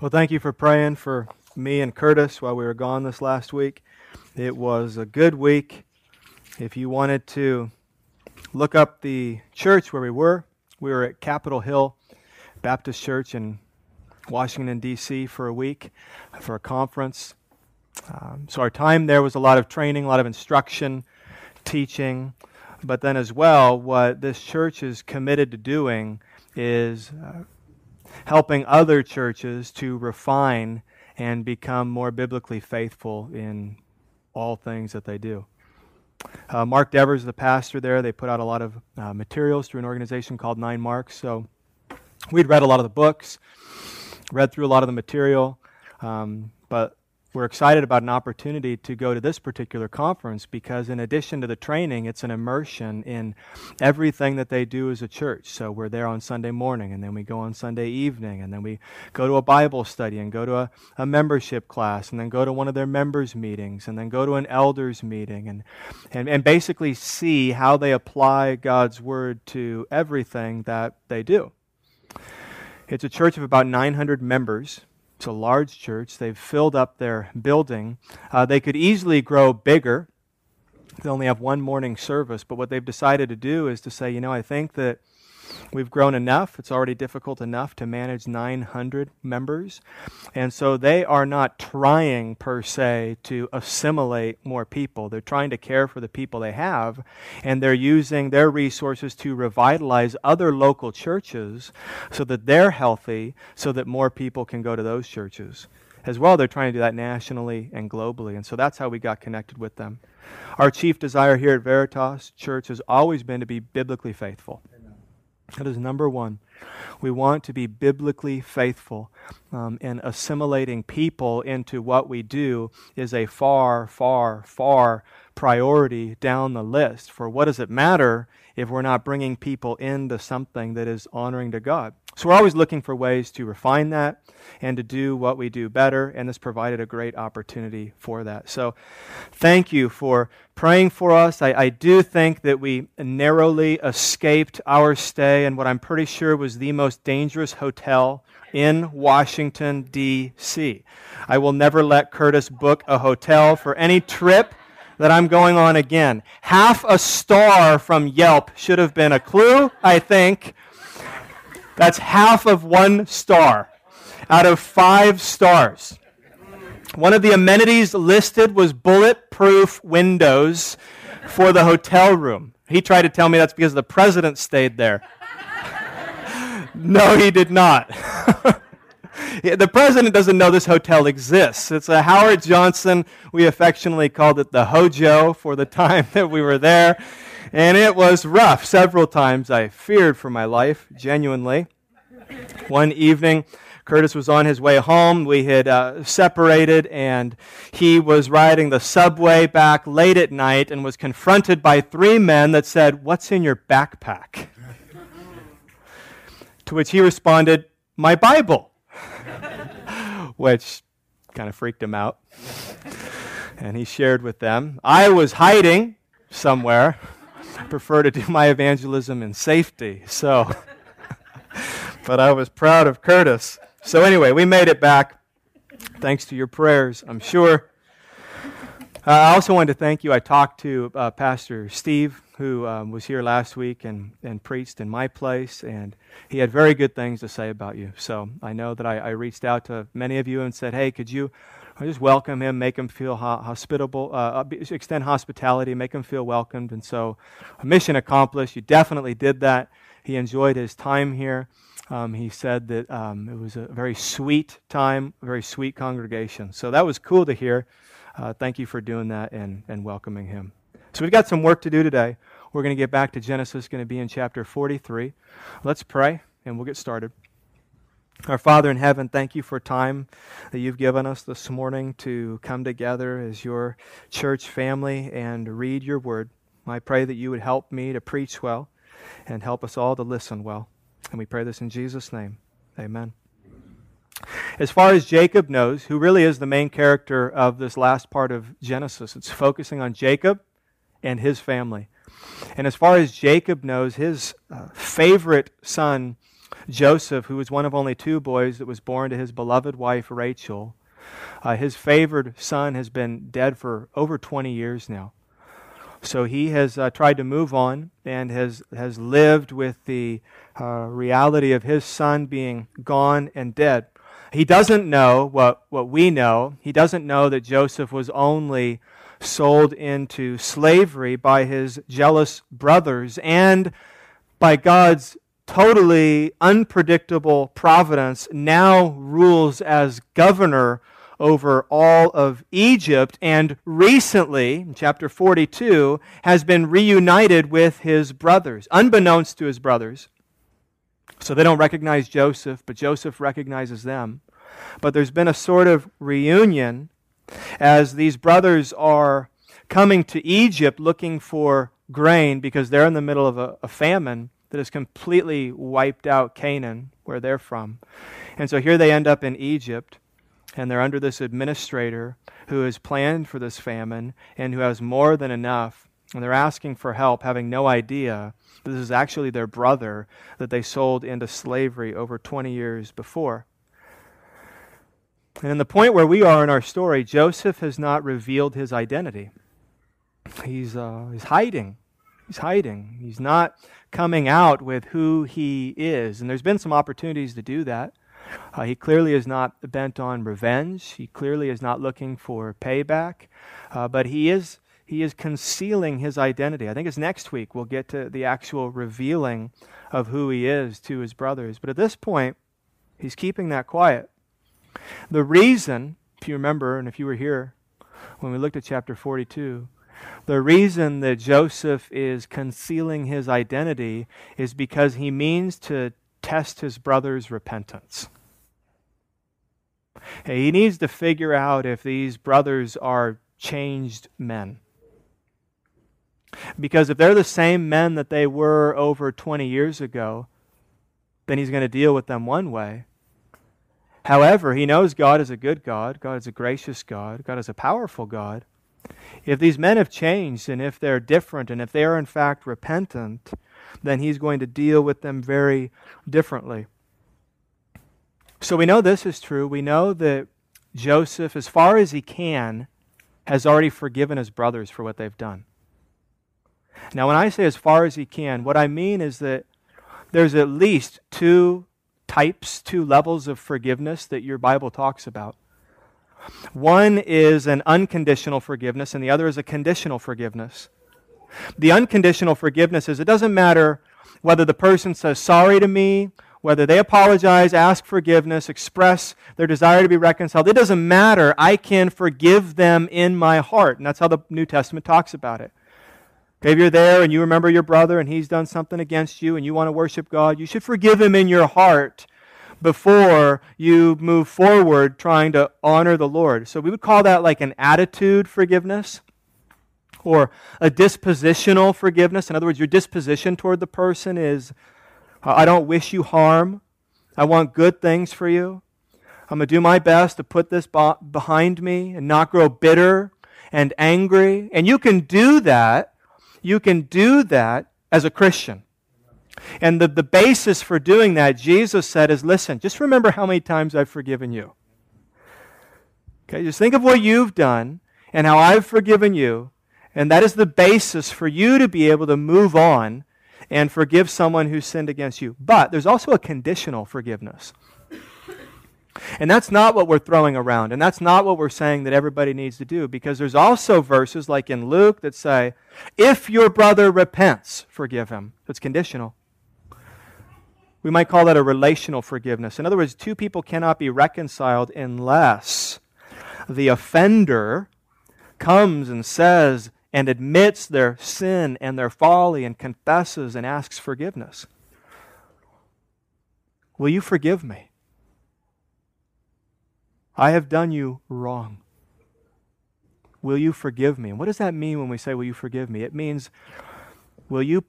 Well, thank you for praying for me and Curtis while we were gone this last week. It was a good week. If you wanted to look up the church where we were, we were at Capitol Hill Baptist Church in Washington, D.C. for a week for a conference. Um, so our time there was a lot of training, a lot of instruction, teaching. But then, as well, what this church is committed to doing is uh, helping other churches to refine and become more biblically faithful in all things that they do. Uh, Mark Devers, the pastor there, they put out a lot of uh, materials through an organization called 9Marks. So we'd read a lot of the books, read through a lot of the material, um, but we're excited about an opportunity to go to this particular conference because, in addition to the training, it's an immersion in everything that they do as a church. So, we're there on Sunday morning, and then we go on Sunday evening, and then we go to a Bible study, and go to a, a membership class, and then go to one of their members' meetings, and then go to an elders' meeting, and, and, and basically see how they apply God's Word to everything that they do. It's a church of about 900 members. It's a large church. They've filled up their building. Uh, they could easily grow bigger. They only have one morning service, but what they've decided to do is to say, you know, I think that We've grown enough. It's already difficult enough to manage 900 members. And so they are not trying, per se, to assimilate more people. They're trying to care for the people they have, and they're using their resources to revitalize other local churches so that they're healthy, so that more people can go to those churches. As well, they're trying to do that nationally and globally. And so that's how we got connected with them. Our chief desire here at Veritas Church has always been to be biblically faithful. That is number one. We want to be biblically faithful, um, and assimilating people into what we do is a far, far, far priority down the list. For what does it matter if we're not bringing people into something that is honoring to God? So we're always looking for ways to refine that and to do what we do better, and this provided a great opportunity for that. So thank you for praying for us. I, I do think that we narrowly escaped our stay in what I'm pretty sure was the most dangerous hotel in Washington, D.C. I will never let Curtis book a hotel for any trip that I'm going on again. Half a star from Yelp should have been a clue, I think. That's half of one star out of five stars. One of the amenities listed was bulletproof windows for the hotel room. He tried to tell me that's because the president stayed there. no, he did not. the president doesn't know this hotel exists. It's a Howard Johnson. We affectionately called it the Hojo for the time that we were there. And it was rough. Several times I feared for my life, genuinely. One evening, Curtis was on his way home. We had uh, separated, and he was riding the subway back late at night and was confronted by three men that said, What's in your backpack? to which he responded, My Bible, which kind of freaked him out. And he shared with them. I was hiding somewhere. Prefer to do my evangelism in safety. So but I was proud of Curtis. So, anyway, we made it back thanks to your prayers, I'm sure. Uh, I also wanted to thank you. I talked to uh, Pastor Steve, who um, was here last week and, and preached in my place, and he had very good things to say about you. So I know that I, I reached out to many of you and said, hey, could you just welcome him, make him feel hospitable, uh, extend hospitality, make him feel welcomed. And so, mission accomplished. You definitely did that. He enjoyed his time here. Um, he said that um, it was a very sweet time, a very sweet congregation. So that was cool to hear. Uh, thank you for doing that and, and welcoming him. So we've got some work to do today. We're going to get back to Genesis, going to be in chapter 43. Let's pray and we'll get started. Our Father in heaven, thank you for time that you've given us this morning to come together as your church family and read your word. I pray that you would help me to preach well and help us all to listen well. And we pray this in Jesus' name. Amen. As far as Jacob knows, who really is the main character of this last part of Genesis, it's focusing on Jacob and his family. And as far as Jacob knows, his uh, favorite son Joseph, who was one of only two boys that was born to his beloved wife Rachel, uh, his favored son has been dead for over 20 years now. So he has uh, tried to move on and has, has lived with the uh, reality of his son being gone and dead. He doesn't know what, what we know. He doesn't know that Joseph was only sold into slavery by his jealous brothers and by God's totally unpredictable providence, now rules as governor over all of Egypt, and recently, chapter 42, has been reunited with his brothers, unbeknownst to his brothers. So they don't recognize Joseph, but Joseph recognizes them. But there's been a sort of reunion as these brothers are coming to Egypt looking for grain because they're in the middle of a, a famine that has completely wiped out Canaan, where they're from. And so here they end up in Egypt and they're under this administrator who has planned for this famine and who has more than enough. And they're asking for help, having no idea this is actually their brother that they sold into slavery over 20 years before. And in the point where we are in our story, Joseph has not revealed his identity. He's, uh, he's hiding. He's hiding. He's not coming out with who he is. And there's been some opportunities to do that. Uh, he clearly is not bent on revenge. He clearly is not looking for payback. Uh, but he is, he is concealing his identity. I think it's next week we'll get to the actual revealing of who he is to his brothers. But at this point, he's keeping that quiet. The reason, if you remember, and if you were here when we looked at chapter 42, the reason that Joseph is concealing his identity is because he means to test his brother's repentance. He needs to figure out if these brothers are changed men. Because if they're the same men that they were over 20 years ago, then he's going to deal with them one way. However, he knows God is a good God, God is a gracious God, God is a powerful God. If these men have changed and if they're different and if they are in fact repentant, then he's going to deal with them very differently. So we know this is true. We know that Joseph, as far as he can, has already forgiven his brothers for what they've done. Now, when I say as far as he can, what I mean is that there's at least two types, two levels of forgiveness that your Bible talks about. One is an unconditional forgiveness, and the other is a conditional forgiveness. The unconditional forgiveness is it doesn't matter whether the person says sorry to me whether they apologize, ask forgiveness, express their desire to be reconciled, it doesn't matter. I can forgive them in my heart. And that's how the New Testament talks about it. If you're there and you remember your brother and he's done something against you and you want to worship God, you should forgive him in your heart before you move forward trying to honor the Lord. So we would call that like an attitude forgiveness or a dispositional forgiveness. In other words, your disposition toward the person is I don't wish you harm. I want good things for you. I'm going to do my best to put this behind me and not grow bitter and angry. And you can do that. You can do that as a Christian. And the, the basis for doing that, Jesus said, is listen, just remember how many times I've forgiven you. Okay, just think of what you've done and how I've forgiven you. And that is the basis for you to be able to move on and forgive someone who sinned against you. But there's also a conditional forgiveness. And that's not what we're throwing around. And that's not what we're saying that everybody needs to do because there's also verses like in Luke that say, if your brother repents, forgive him. It's conditional. We might call that a relational forgiveness. In other words, two people cannot be reconciled unless the offender comes and says, and admits their sin and their folly and confesses and asks forgiveness. Will you forgive me? I have done you wrong. Will you forgive me? And what does that mean when we say, Will you forgive me? It means, Will you,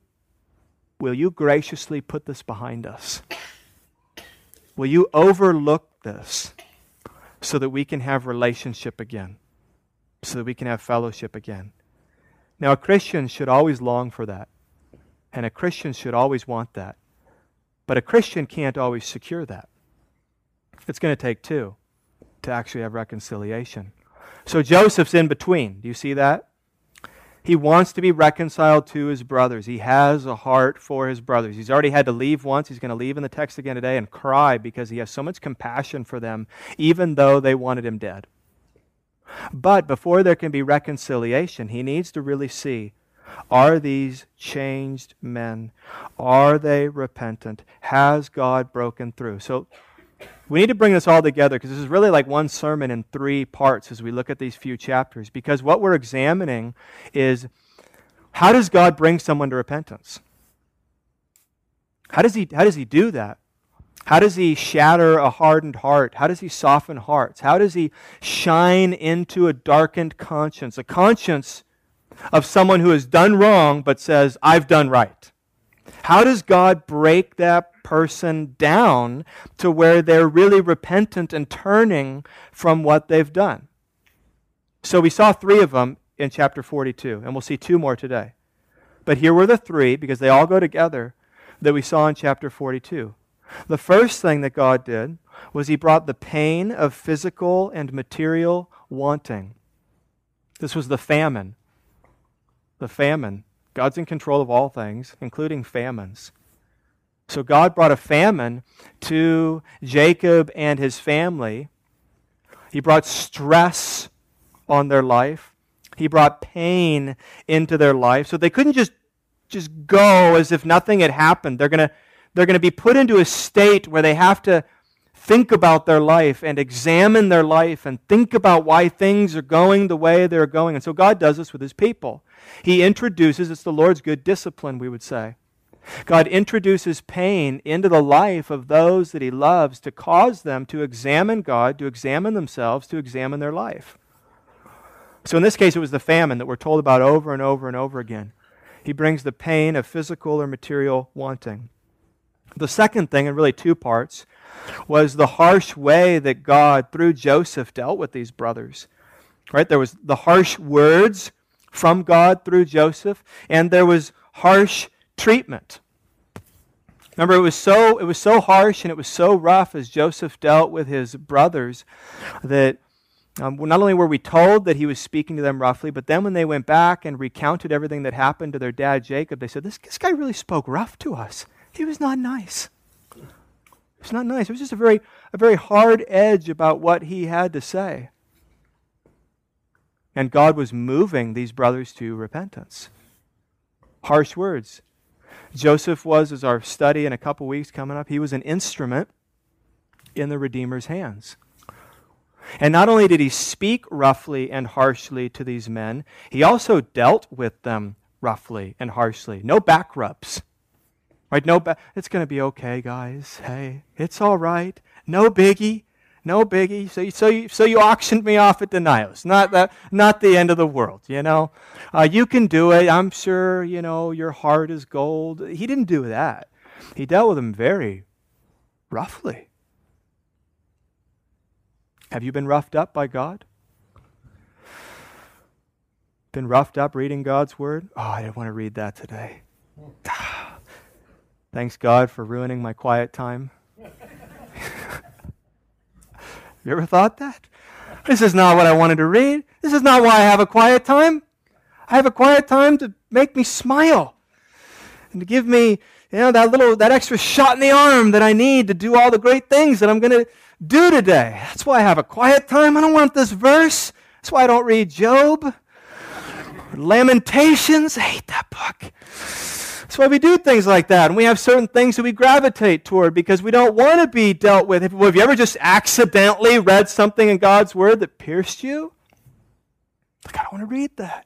will you graciously put this behind us? Will you overlook this so that we can have relationship again? So that we can have fellowship again? Now, a Christian should always long for that, and a Christian should always want that. But a Christian can't always secure that. It's going to take two to actually have reconciliation. So Joseph's in between. Do you see that? He wants to be reconciled to his brothers. He has a heart for his brothers. He's already had to leave once. He's going to leave in the text again today and cry because he has so much compassion for them, even though they wanted him dead. But before there can be reconciliation, he needs to really see are these changed men? Are they repentant? Has God broken through? So we need to bring this all together because this is really like one sermon in three parts as we look at these few chapters. Because what we're examining is how does God bring someone to repentance? How does he, how does he do that? How does he shatter a hardened heart? How does he soften hearts? How does he shine into a darkened conscience? A conscience of someone who has done wrong but says, I've done right. How does God break that person down to where they're really repentant and turning from what they've done. So we saw three of them in chapter 42, and we'll see two more today. But here were the three, because they all go together, that we saw in chapter 42. The first thing that God did was he brought the pain of physical and material wanting. This was the famine. The famine. God's in control of all things, including famines. So God brought a famine to Jacob and his family. He brought stress on their life. He brought pain into their life. So they couldn't just, just go as if nothing had happened. They're going to they're going to be put into a state where they have to think about their life and examine their life and think about why things are going the way they're going. And so God does this with his people. He introduces, it's the Lord's good discipline, we would say. God introduces pain into the life of those that He loves to cause them to examine God, to examine themselves, to examine their life. So in this case, it was the famine that we're told about over and over and over again. He brings the pain of physical or material wanting. The second thing, and really two parts, was the harsh way that God, through Joseph, dealt with these brothers. Right? There was the harsh words from God through Joseph, and there was harsh treatment. Remember, it was so it was so harsh and it was so rough as Joseph dealt with his brothers that um, not only were we told that he was speaking to them roughly, but then when they went back and recounted everything that happened to their dad Jacob, they said, "This, this guy really spoke rough to us. He was not nice. It was not nice. It was just a very a very hard edge about what he had to say." And God was moving these brothers to repentance. Harsh words, Joseph was, as our study in a couple weeks coming up, he was an instrument in the Redeemer's hands. And not only did he speak roughly and harshly to these men, he also dealt with them roughly and harshly. No back rubs. Right? No ba- it's going to be okay, guys. Hey, it's all right. No biggie. No biggie. So, you, so, you, so you auctioned me off at the Niles. Not, that, not the end of the world, you know. Uh, you can do it. I'm sure, you know, your heart is gold. He didn't do that. He dealt with them very roughly. Have you been roughed up by God? Been roughed up reading God's Word? Oh, I didn't want to read that today. Thanks, God, for ruining my quiet time. you ever thought that? This is not what I wanted to read. This is not why I have a quiet time. I have a quiet time to make me smile and to give me, you know, that little, that extra shot in the arm that I need to do all the great things that I'm going to do today. That's why I have a quiet time. I don't want this verse. That's why I don't read Job. Lamentations. I hate that book. That's why we do things like that. And we have certain things that we gravitate toward because we don't want to be dealt with. Have you ever just accidentally read something in God's Word that pierced you? Like, I don't want to read that.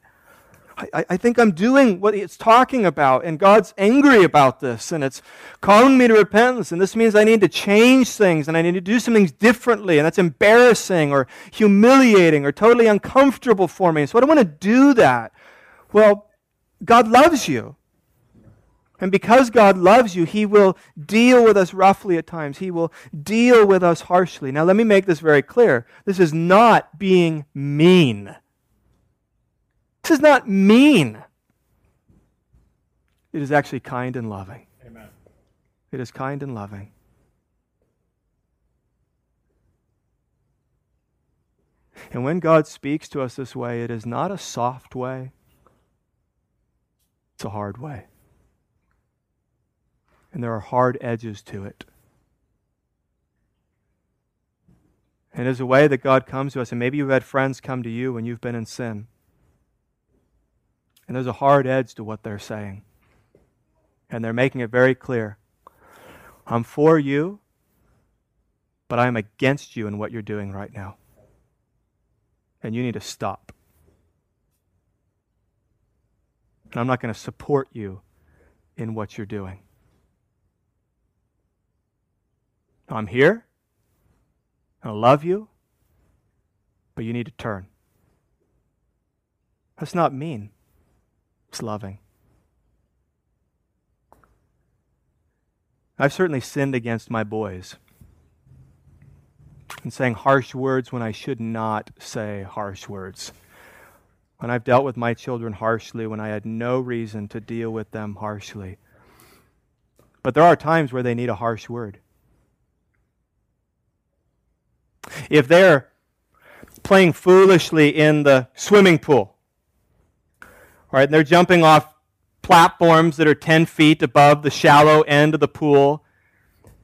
I, I think I'm doing what it's talking about, and God's angry about this, and it's calling me to repentance, and this means I need to change things, and I need to do some things differently, and that's embarrassing or humiliating or totally uncomfortable for me. So I don't want to do that. Well, God loves you. And because God loves you, He will deal with us roughly at times. He will deal with us harshly. Now, let me make this very clear. This is not being mean. This is not mean. It is actually kind and loving. Amen. it is kind and loving. And when God speaks to us this way, it is not a soft way, it's a hard way. And there are hard edges to it. And there's a way that God comes to us, and maybe you've had friends come to you when you've been in sin. And there's a hard edge to what they're saying. And they're making it very clear I'm for you, but I'm against you in what you're doing right now. And you need to stop. And I'm not going to support you in what you're doing. I'm here. I love you, but you need to turn. That's not mean, it's loving. I've certainly sinned against my boys and saying harsh words when I should not say harsh words. When I've dealt with my children harshly when I had no reason to deal with them harshly. But there are times where they need a harsh word. If they're playing foolishly in the swimming pool, right, and they're jumping off platforms that are 10 feet above the shallow end of the pool,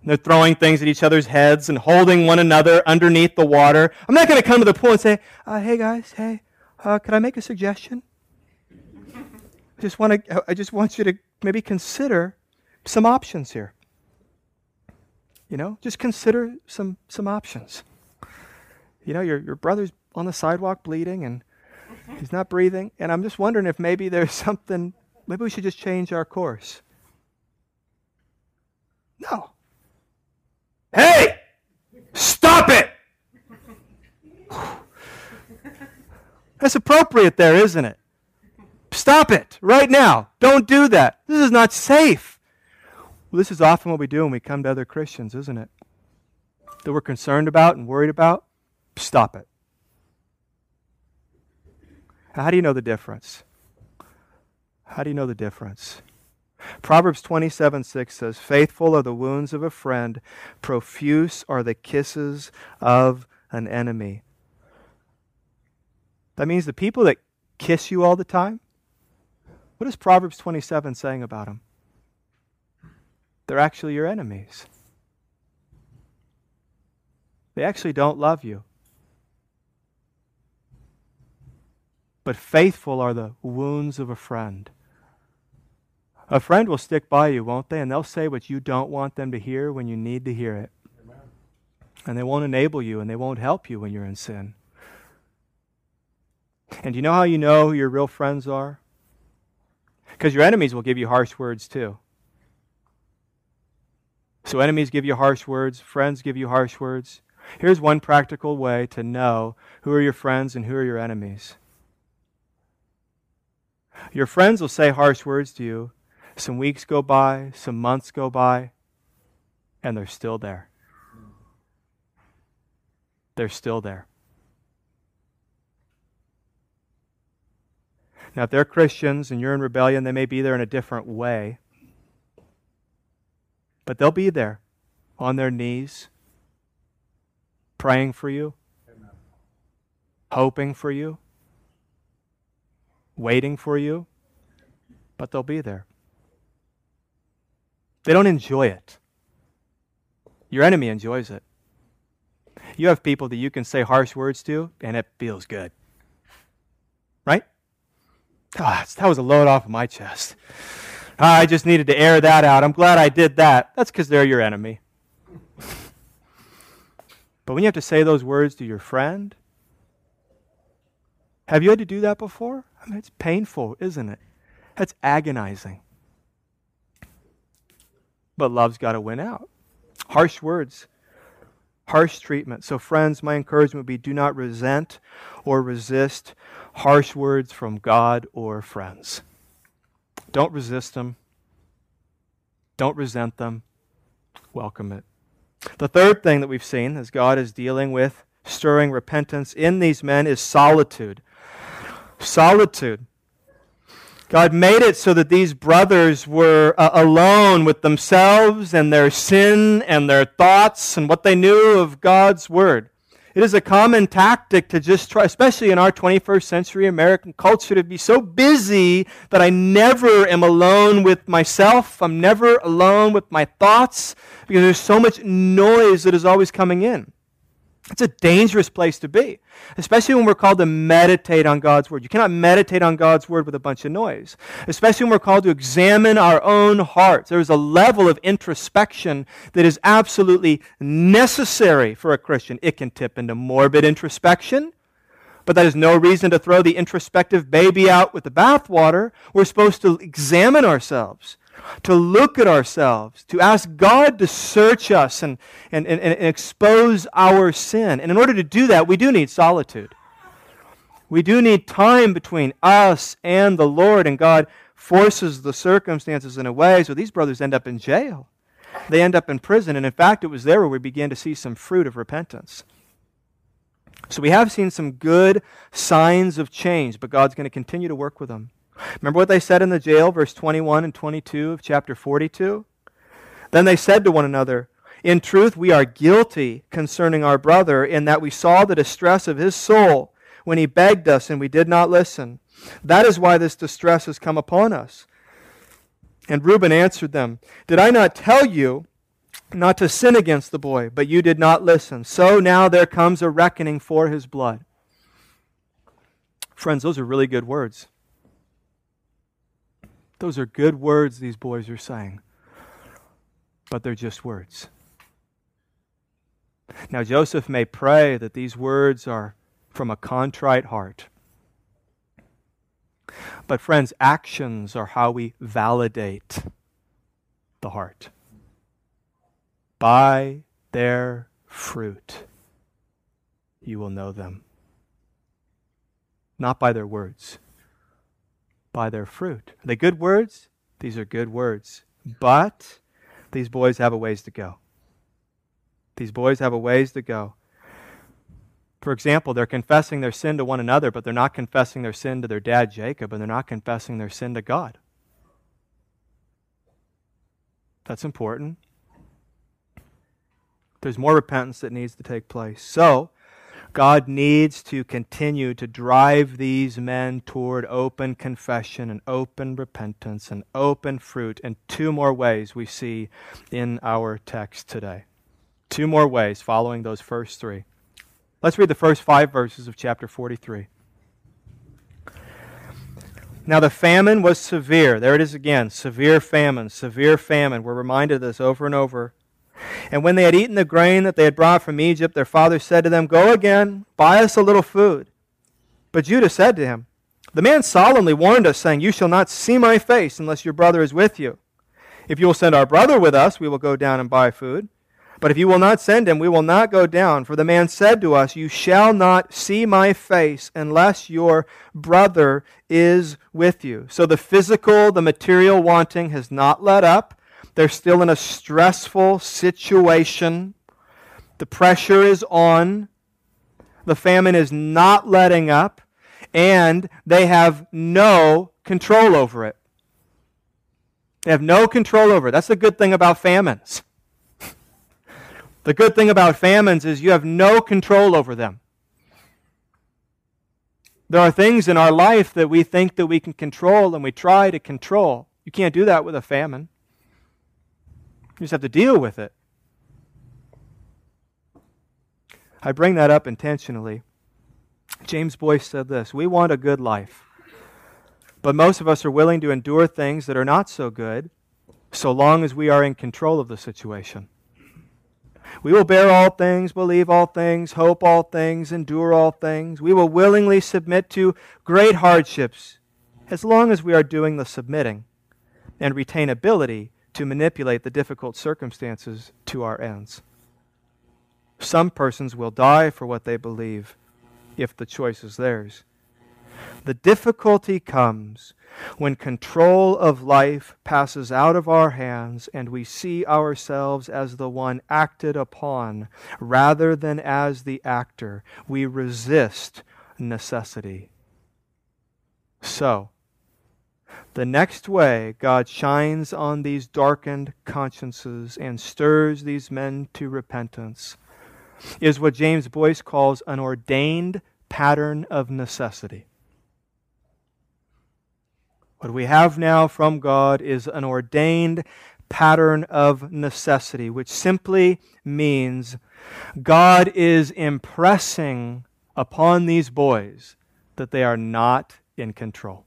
they're throwing things at each other's heads and holding one another underneath the water. I'm not going to come to the pool and say, uh, "Hey guys, hey, uh, could I make a suggestion?" I just want to. I just want you to maybe consider some options here. You know, just consider some some options you know, your, your brother's on the sidewalk bleeding and he's not breathing. And I'm just wondering if maybe there's something, maybe we should just change our course. No. Hey! Stop it! That's appropriate there, isn't it? Stop it right now. Don't do that. This is not safe. Well, this is often what we do when we come to other Christians, isn't it? That we're concerned about and worried about. Stop it. How do you know the difference? How do you know the difference? Proverbs 27 6 says, Faithful are the wounds of a friend, profuse are the kisses of an enemy. That means the people that kiss you all the time, what is Proverbs 27 saying about them? They're actually your enemies. They actually don't love you. But faithful are the wounds of a friend. A friend will stick by you, won't they? And they'll say what you don't want them to hear when you need to hear it. Amen. And they won't enable you and they won't help you when you're in sin. And you know how you know who your real friends are? Because your enemies will give you harsh words too. So, enemies give you harsh words, friends give you harsh words. Here's one practical way to know who are your friends and who are your enemies. Your friends will say harsh words to you. Some weeks go by, some months go by, and they're still there. They're still there. Now, if they're Christians and you're in rebellion, they may be there in a different way. But they'll be there on their knees, praying for you, Amen. hoping for you waiting for you, but they'll be there. They don't enjoy it. Your enemy enjoys it. You have people that you can say harsh words to, and it feels good. Right? Oh, that was a load off of my chest. Ah, I just needed to air that out. I'm glad I did that. That's because they're your enemy. but when you have to say those words to your friend, have you had to do that before? I mean, it's painful, isn't it? That's agonizing. But love's got to win out. Harsh words, harsh treatment. So, friends, my encouragement would be do not resent or resist harsh words from God or friends. Don't resist them, don't resent them, welcome it. The third thing that we've seen as God is dealing with stirring repentance in these men is solitude solitude. God made it so that these brothers were uh, alone with themselves and their sin and their thoughts and what they knew of God's Word. It is a common tactic to just try, especially in our 21st century American culture, to be so busy that I never am alone with myself. I'm never alone with my thoughts because there's so much noise that is always coming in. It's a dangerous place to be, especially when we're called to meditate on God's Word. You cannot meditate on God's Word with a bunch of noise, especially when we're called to examine our own hearts. There's a level of introspection that is absolutely necessary for a Christian. It can tip into morbid introspection, but that is no reason to throw the introspective baby out with the bathwater. We're supposed to examine ourselves to look at ourselves, to ask God to search us and, and, and, and, expose our sin. And in order to do that, we do need solitude. We do need time between us and the Lord, and God forces the circumstances in a way so these brothers end up in jail. They end up in prison, and in fact, it was there where we began to see some fruit of repentance. So we have seen some good signs of change, but God's going to continue to work with them. Remember what they said in the jail, verse 21 and 22 of chapter 42? Then they said to one another, In truth, we are guilty concerning our brother, in that we saw the distress of his soul when he begged us and we did not listen. That is why this distress has come upon us. And Reuben answered them, Did I not tell you not to sin against the boy, but you did not listen? So now there comes a reckoning for his blood. Friends, those are really good words. Those are good words these boys are saying, but they're just words. Now, Joseph may pray that these words are from a contrite heart. But, friends, actions are how we validate the heart. By their fruit, you will know them. Not by their words by their fruit. Are they good words? These are good words. But these boys have a ways to go. These boys have a ways to go. For example, they're confessing their sin to one another, but they're not confessing their sin to their dad Jacob, and they're not confessing their sin to God. That's important. There's more repentance that needs to take place. So, God needs to continue to drive these men toward open confession and open repentance and open fruit in two more ways we see in our text today. Two more ways following those first three. Let's read the first five verses of chapter 43. Now the famine was severe. There it is again severe famine, severe famine. We're reminded of this over and over and when they had eaten the grain that they had brought from Egypt, their father said to them, Go again, buy us a little food. But Judah said to him, The man solemnly warned us, saying, You shall not see my face unless your brother is with you. If you will send our brother with us, we will go down and buy food. But if you will not send him, we will not go down. For the man said to us, You shall not see my face unless your brother is with you. So the physical, the material wanting has not let up. They're still in a stressful situation. The pressure is on. The famine is not letting up. And they have no control over it. They have no control over it. That's the good thing about famines. the good thing about famines is you have no control over them. There are things in our life that we think that we can control and we try to control. You can't do that with a famine. You just have to deal with it. I bring that up intentionally. James Boice said this We want a good life, but most of us are willing to endure things that are not so good so long as we are in control of the situation. We will bear all things, believe all things, hope all things, endure all things. We will willingly submit to great hardships as long as we are doing the submitting and retain ability to manipulate the difficult circumstances to our ends. Some persons will die for what they believe if the choice is theirs. The difficulty comes when control of life passes out of our hands and we see ourselves as the one acted upon rather than as the actor. We resist necessity. So, The next way God shines on these darkened consciences and stirs these men to repentance is what James Boice calls an ordained pattern of necessity. What we have now from God is an ordained pattern of necessity, which simply means God is impressing upon these boys that they are not in control.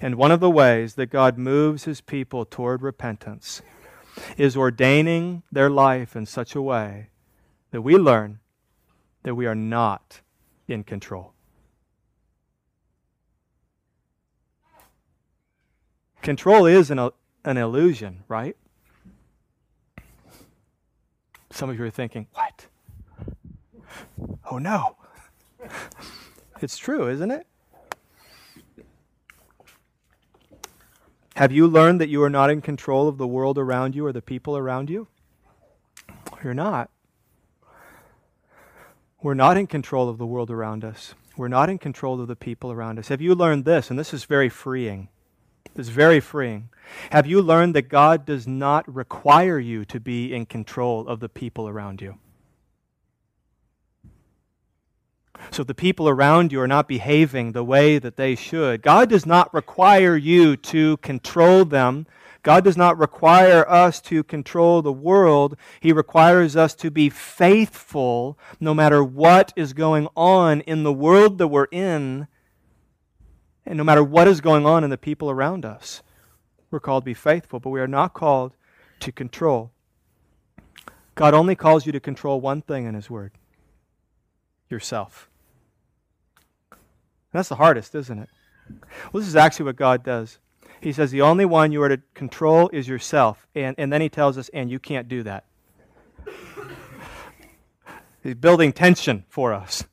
And one of the ways that God moves his people toward repentance is ordaining their life in such a way that we learn that we are not in control. Control is an, an illusion, right? Some of you are thinking, what? Oh no. it's true, isn't it? Have you learned that you are not in control of the world around you or the people around you? You're not. We're not in control of the world around us. We're not in control of the people around us. Have you learned this? And this is very freeing. This is very freeing. Have you learned that God does not require you to be in control of the people around you? So the people around you are not behaving the way that they should. God does not require you to control them. God does not require us to control the world. He requires us to be faithful no matter what is going on in the world that we're in, and no matter what is going on in the people around us. We're called to be faithful, but we are not called to control. God only calls you to control one thing in His Word yourself. That's the hardest, isn't it? Well, this is actually what God does. He says the only one you are to control is yourself. And, and then he tells us, and you can't do that. He's building tension for us.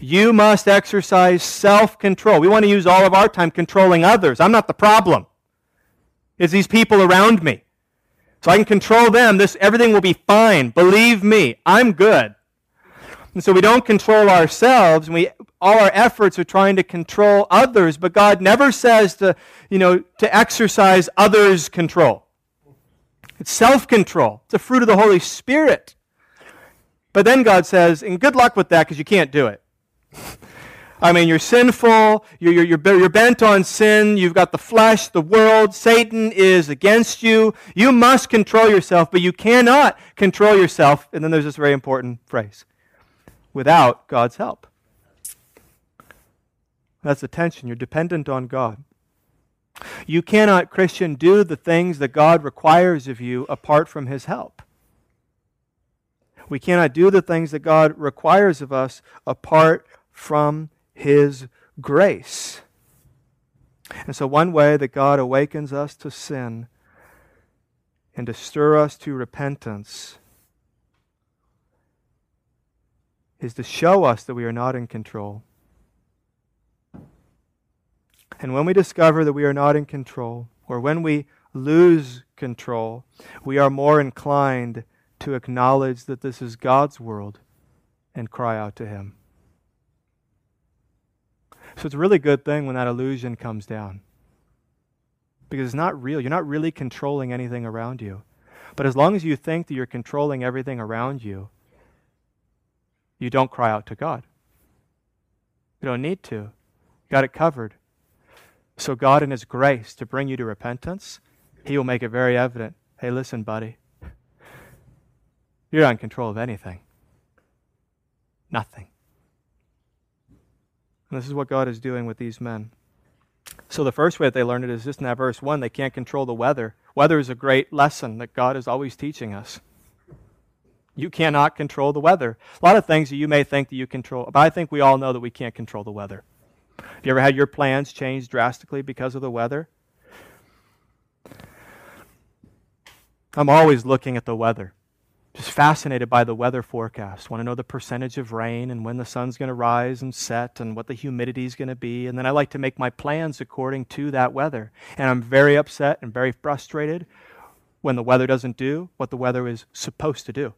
You must exercise self control. We want to use all of our time controlling others. I'm not the problem. It's these people around me. So I can control them. This everything will be fine. Believe me, I'm good. And so we don't control ourselves, and we all our efforts are trying to control others, but God never says to, you know, to exercise others' control. It's self-control. It's a fruit of the Holy Spirit. But then God says, and good luck with that because you can't do it. I mean, you're sinful, you're, you're, you're, you're bent on sin, you've got the flesh, the world, Satan is against you. You must control yourself, but you cannot control yourself. And then there's this very important phrase without God's help. That's the tension. You're dependent on God. You cannot, Christian, do the things that God requires of you apart from His help. We cannot do the things that God requires of us apart from His grace. And so, one way that God awakens us to sin and to stir us to repentance is to show us that we are not in control. And when we discover that we are not in control, or when we lose control, we are more inclined to acknowledge that this is God's world and cry out to Him. So it's a really good thing when that illusion comes down. Because it's not real. You're not really controlling anything around you. But as long as you think that you're controlling everything around you, you don't cry out to God. You don't need to. You got it covered. So, God, in His grace to bring you to repentance, He will make it very evident hey, listen, buddy, you're not in control of anything. Nothing. And this is what God is doing with these men. So, the first way that they learn it is just in that verse 1 they can't control the weather. Weather is a great lesson that God is always teaching us. You cannot control the weather. A lot of things that you may think that you control, but I think we all know that we can't control the weather. Have you ever had your plans changed drastically because of the weather? I'm always looking at the weather. Just fascinated by the weather forecast. Want to know the percentage of rain and when the sun's going to rise and set and what the humidity is going to be. And then I like to make my plans according to that weather. And I'm very upset and very frustrated when the weather doesn't do what the weather is supposed to do.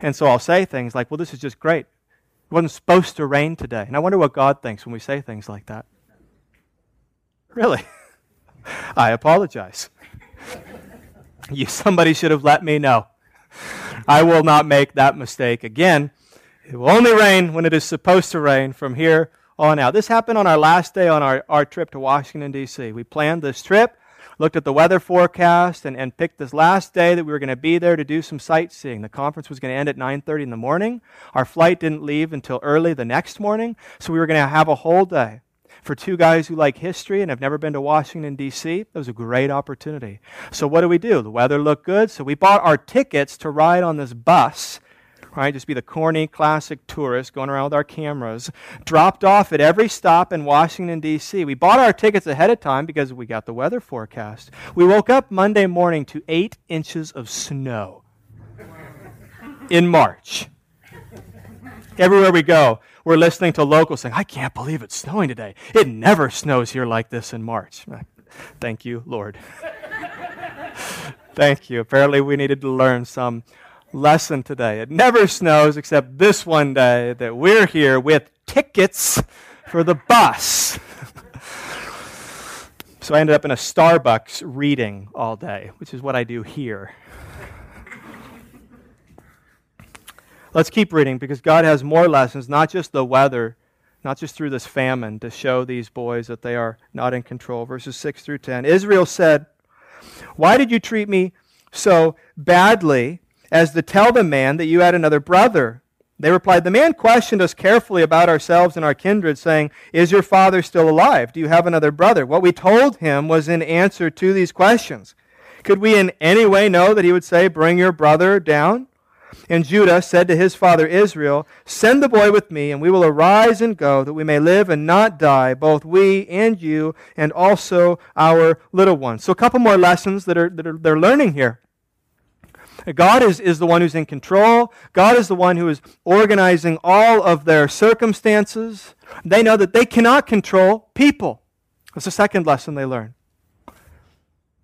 And so I'll say things like, well, this is just great. It wasn't supposed to rain today. And I wonder what God thinks when we say things like that. Really? I apologize. you, somebody should have let me know. I will not make that mistake again. It will only rain when it is supposed to rain from here on out. This happened on our last day on our, our trip to Washington, D.C. We planned this trip, looked at the weather forecast, and, and picked this last day that we were going to be there to do some sightseeing. The conference was going to end at 9.30 in the morning. Our flight didn't leave until early the next morning, so we were going to have a whole day. For two guys who like history and have never been to Washington, D.C., it was a great opportunity. So, what do we do? The weather looked good, so we bought our tickets to ride on this bus right? Just be the corny classic tourist going around with our cameras, dropped off at every stop in Washington, D.C. We bought our tickets ahead of time because we got the weather forecast. We woke up Monday morning to eight inches of snow in March. Everywhere we go, we're listening to locals saying, I can't believe it's snowing today. It never snows here like this in March. Thank you, Lord. Thank you. Apparently, we needed to learn some lesson today. It never snows except this one day that we're here with tickets for the bus. so I ended up in a Starbucks reading all day, which is what I do here. Let's keep reading because God has more lessons, not just the weather, not just through this famine, to show these boys that they are not in control. Verses 6 through 10. Israel said, Why did you treat me so badly as to tell the man that you had another brother? They replied, The man questioned us carefully about ourselves and our kindred, saying, Is your father still alive? Do you have another brother? What we told him was in answer to these questions. Could we in any way know that he would say, Bring your brother down? And Judah said to his father Israel, Send the boy with me, and we will arise and go, that we may live and not die, both we and you, and also our little ones. So, a couple more lessons that, are, that are, they're learning here. God is, is the one who's in control. God is the one who is organizing all of their circumstances. They know that they cannot control people. That's the second lesson they learn.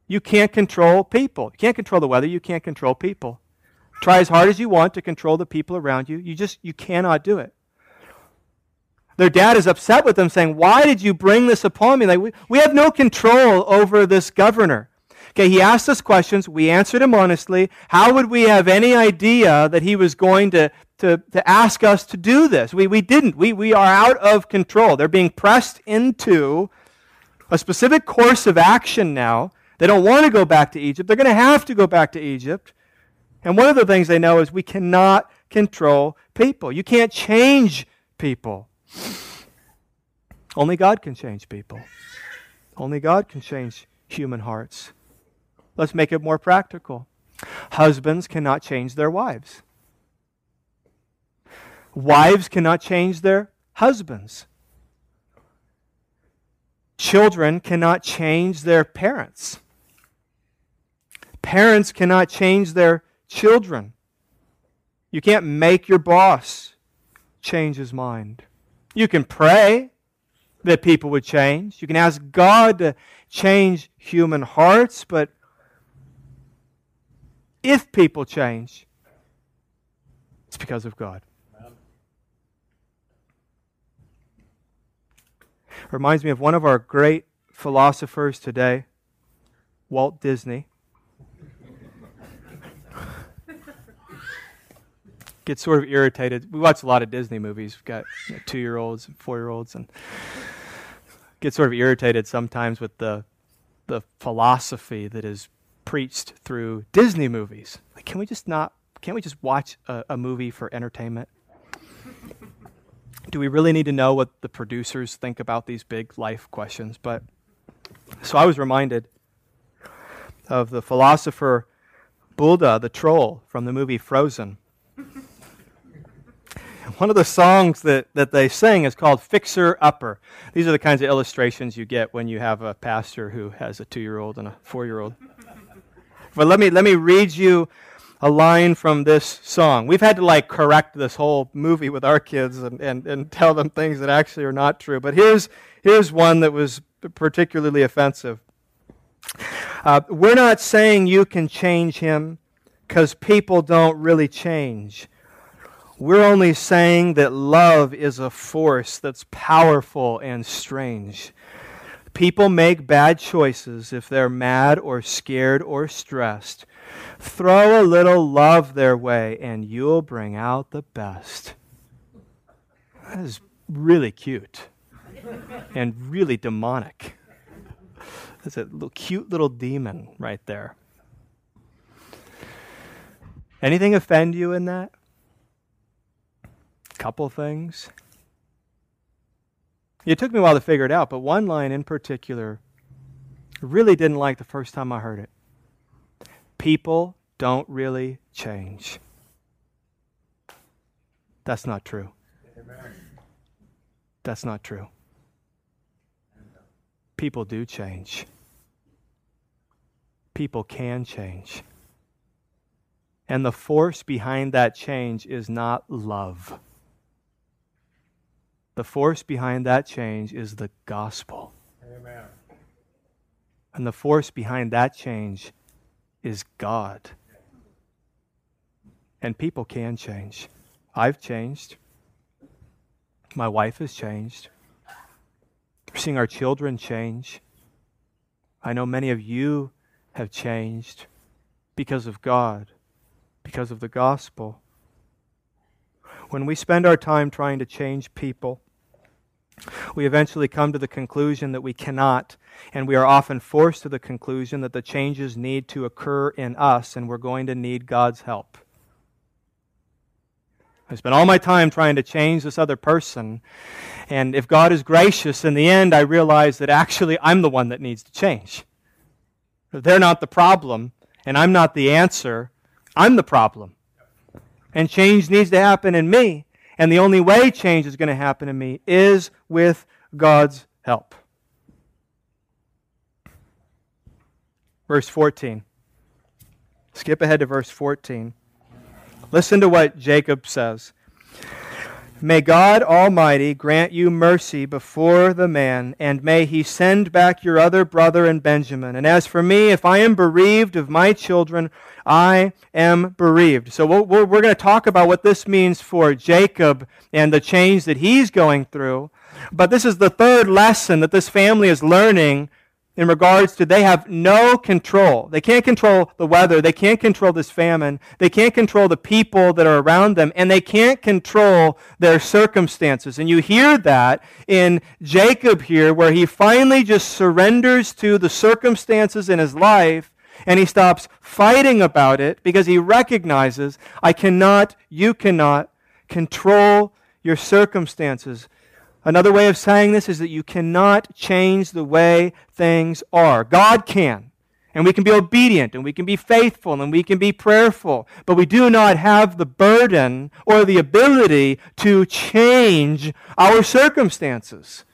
You can't control people. You can't control the weather. You can't control people. Try as hard as you want to control the people around you. You just you cannot do it. Their dad is upset with them, saying, Why did you bring this upon me? Like, we, we have no control over this governor. Okay, he asked us questions. We answered him honestly. How would we have any idea that he was going to, to, to ask us to do this? We, we didn't. We, we are out of control. They're being pressed into a specific course of action now. They don't want to go back to Egypt. They're going to have to go back to Egypt. And one of the things they know is we cannot control people. You can't change people. Only God can change people. Only God can change human hearts. Let's make it more practical. Husbands cannot change their wives. Wives cannot change their husbands. Children cannot change their parents. Parents cannot change their children. You can't make your boss change his mind. You can pray that people would change. You can ask God to change human hearts, but if people change, it's because of God. Reminds me of one of our great philosophers today, Walt Disney. get sort of irritated. We watch a lot of Disney movies. We've got you know, two year olds and four year olds, and get sort of irritated sometimes with the the philosophy that is preached through Disney movies. Like, can we just not? Can't we just watch a, a movie for entertainment? Do we really need to know what the producers think about these big life questions? But so I was reminded of the philosopher Bulda the troll from the movie Frozen one of the songs that, that they sing is called Fixer Upper. These are the kinds of illustrations you get when you have a pastor who has a two year old and a four year old. But let me, let me read you a line from this song. We've had to like correct this whole movie with our kids and, and, and tell them things that actually are not true. But here's, here's one that was particularly offensive. Uh, we're not saying you can change him because people don't really change. We're only saying that love is a force that's powerful and strange. People make bad choices if they're mad or scared or stressed. Throw a little love their way and you'll bring out the best. That is really cute and really demonic. That's a little cute little demon right there. Anything offend you in that? Couple things. It took me a while to figure it out, but one line in particular really didn't like the first time I heard it. People don't really change. That's not true. That's not true. People do change. People can change. And the force behind that change is not love. The force behind that change is the gospel. Amen. And the force behind that change is God. And people can change. I've changed. My wife has changed. We're seeing our children change. I know many of you have changed because of God, because of the gospel. When we spend our time trying to change people, we eventually come to the conclusion that we cannot, and we are often forced to the conclusion that the changes need to occur in us, and we're going to need God's help. I spent all my time trying to change this other person. And if God is gracious, in the end, I realize that actually I'm the one that needs to change. They're not the problem, and I'm not the answer. I'm the problem. And change needs to happen in me. And the only way change is going to happen in me is with God's help. Verse 14. Skip ahead to verse 14. Listen to what Jacob says. May God Almighty grant you mercy before the man, and may he send back your other brother and Benjamin. And as for me, if I am bereaved of my children, I am bereaved. So we're, we're going to talk about what this means for Jacob and the change that he's going through. But this is the third lesson that this family is learning in regards to they have no control. They can't control the weather. They can't control this famine. They can't control the people that are around them. And they can't control their circumstances. And you hear that in Jacob here, where he finally just surrenders to the circumstances in his life and he stops fighting about it because he recognizes, I cannot, you cannot control your circumstances. Another way of saying this is that you cannot change the way things are. God can. And we can be obedient and we can be faithful and we can be prayerful. But we do not have the burden or the ability to change our circumstances.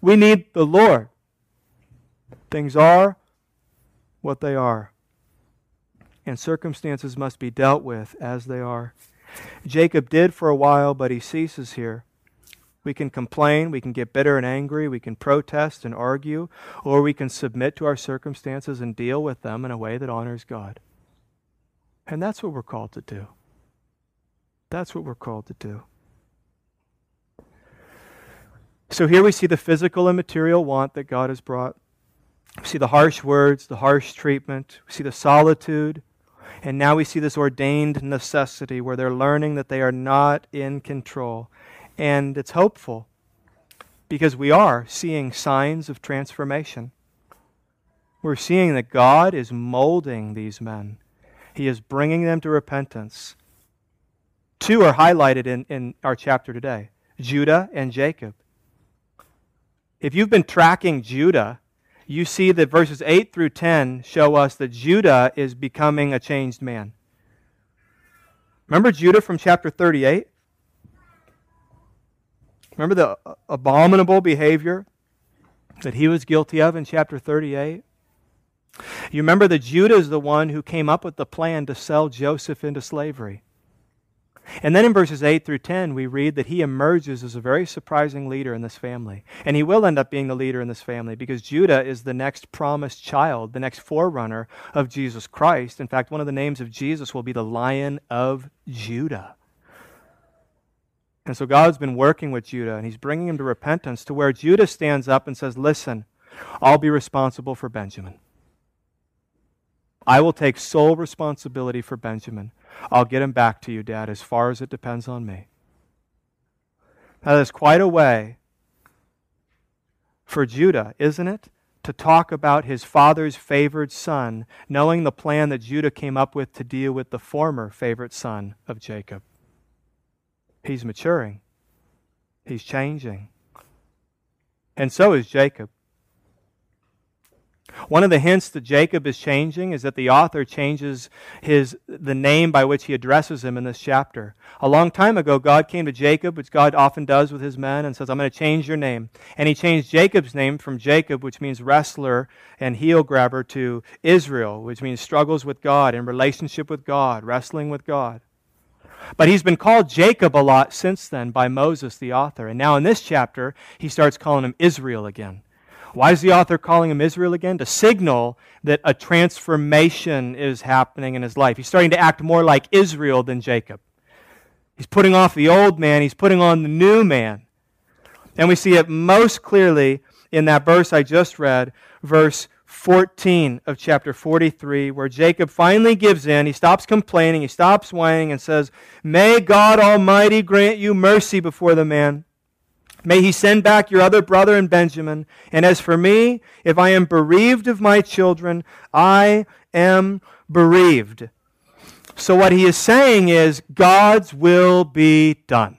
We need the Lord. Things are what they are. And circumstances must be dealt with as they are. Jacob did for a while, but he ceases here. We can complain, we can get bitter and angry, we can protest and argue, or we can submit to our circumstances and deal with them in a way that honors God. And that's what we're called to do. That's what we're called to do. So here we see the physical and material want that God has brought. We see the harsh words, the harsh treatment. We see the solitude. And now we see this ordained necessity where they're learning that they are not in control. And it's hopeful because we are seeing signs of transformation. We're seeing that God is molding these men, He is bringing them to repentance. Two are highlighted in, in our chapter today Judah and Jacob. If you've been tracking Judah, you see that verses 8 through 10 show us that Judah is becoming a changed man. Remember Judah from chapter 38? Remember the abominable behavior that he was guilty of in chapter 38? You remember that Judah is the one who came up with the plan to sell Joseph into slavery. And then in verses 8 through 10, we read that he emerges as a very surprising leader in this family. And he will end up being the leader in this family because Judah is the next promised child, the next forerunner of Jesus Christ. In fact, one of the names of Jesus will be the Lion of Judah. And so God's been working with Judah, and he's bringing him to repentance to where Judah stands up and says, Listen, I'll be responsible for Benjamin. I will take sole responsibility for Benjamin. I'll get him back to you, Dad, as far as it depends on me. Now, that's quite a way for Judah, isn't it? To talk about his father's favored son, knowing the plan that Judah came up with to deal with the former favorite son of Jacob. He's maturing, he's changing. And so is Jacob. One of the hints that Jacob is changing is that the author changes his, the name by which he addresses him in this chapter. A long time ago, God came to Jacob, which God often does with his men, and says, I'm going to change your name. And he changed Jacob's name from Jacob, which means wrestler and heel grabber, to Israel, which means struggles with God, and relationship with God, wrestling with God. But he's been called Jacob a lot since then by Moses, the author. And now in this chapter, he starts calling him Israel again. Why is the author calling him Israel again? To signal that a transformation is happening in his life. He's starting to act more like Israel than Jacob. He's putting off the old man, he's putting on the new man. And we see it most clearly in that verse I just read, verse 14 of chapter 43, where Jacob finally gives in. He stops complaining, he stops whining, and says, May God Almighty grant you mercy before the man May he send back your other brother and Benjamin. And as for me, if I am bereaved of my children, I am bereaved. So what he is saying is, God's will be done.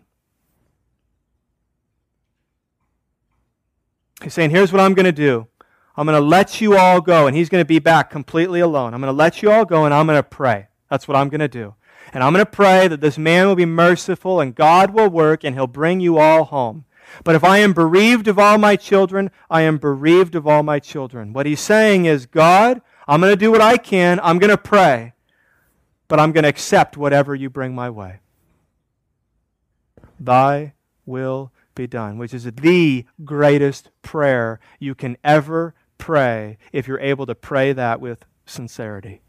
He's saying, here's what I'm going to do. I'm going to let you all go, and he's going to be back completely alone. I'm going to let you all go, and I'm going to pray. That's what I'm going to do. And I'm going to pray that this man will be merciful, and God will work, and he'll bring you all home. But if I am bereaved of all my children, I am bereaved of all my children. What he's saying is, God, I'm going to do what I can. I'm going to pray. But I'm going to accept whatever you bring my way. Thy will be done, which is the greatest prayer you can ever pray if you're able to pray that with sincerity.